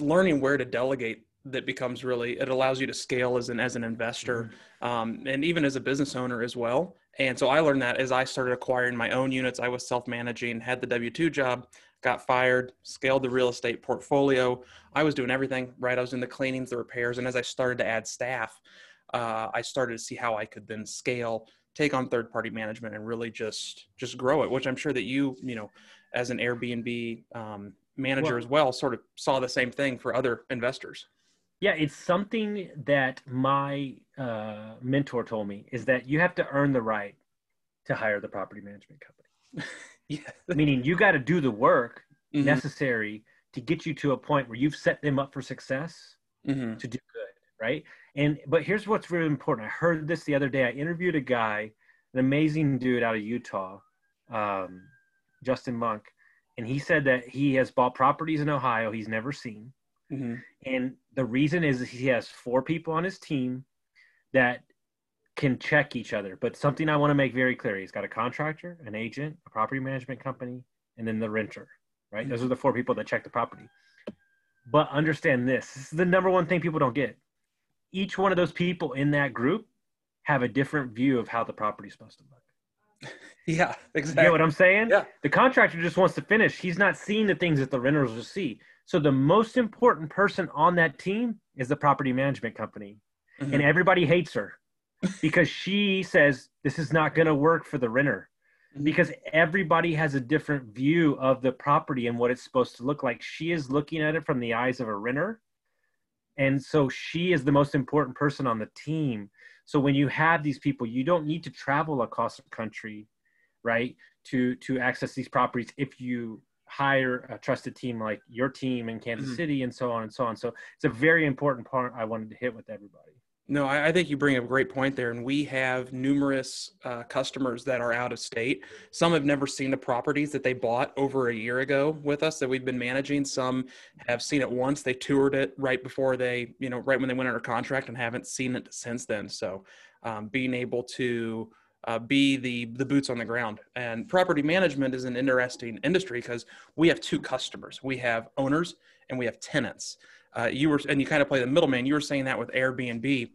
learning where to delegate that becomes really it allows you to scale as an as an investor mm-hmm. um, and even as a business owner as well. And so i learned that as i started acquiring my own units i was self-managing had the w2 job got fired scaled the real estate portfolio. I was doing everything right? I was in the cleanings the repairs and as i started to add staff uh, i started to see how i could then scale take on third party management and really just just grow it which i'm sure that you you know as an airbnb um, manager well, as well sort of saw the same thing for other investors. Yeah it's something that my uh, mentor told me is that you have to earn the right to hire the property management company. Yeah. Meaning you got to do the work mm-hmm. necessary to get you to a point where you've set them up for success mm-hmm. to do good right? And but here's what's really important. I heard this the other day. I interviewed a guy an amazing dude out of utah um, justin monk and he said that he has bought properties in ohio he's never seen Mm-hmm. And the reason is he has four people on his team that can check each other. But something I want to make very clear: he's got a contractor, an agent, a property management company, and then the renter. Right? Mm-hmm. Those are the four people that check the property. But understand this: this is the number one thing people don't get. Each one of those people in that group have a different view of how the property is supposed to look. Yeah, exactly. You get what I'm saying? Yeah. The contractor just wants to finish. He's not seeing the things that the renters will see. So the most important person on that team is the property management company. Mm-hmm. And everybody hates her because she says this is not going to work for the renter mm-hmm. because everybody has a different view of the property and what it's supposed to look like. She is looking at it from the eyes of a renter. And so she is the most important person on the team. So when you have these people, you don't need to travel across the country, right, to to access these properties if you hire a trusted team like your team in Kansas mm-hmm. City and so on and so on. So it's a very important part I wanted to hit with everybody. No, I, I think you bring up a great point there. And we have numerous uh, customers that are out of state. Some have never seen the properties that they bought over a year ago with us that we've been managing. Some have seen it once. They toured it right before they, you know, right when they went under contract and haven't seen it since then. So um, being able to uh, be the the boots on the ground. And property management is an interesting industry because we have two customers. We have owners and we have tenants. Uh, you were and you kind of play the middleman. You were saying that with Airbnb.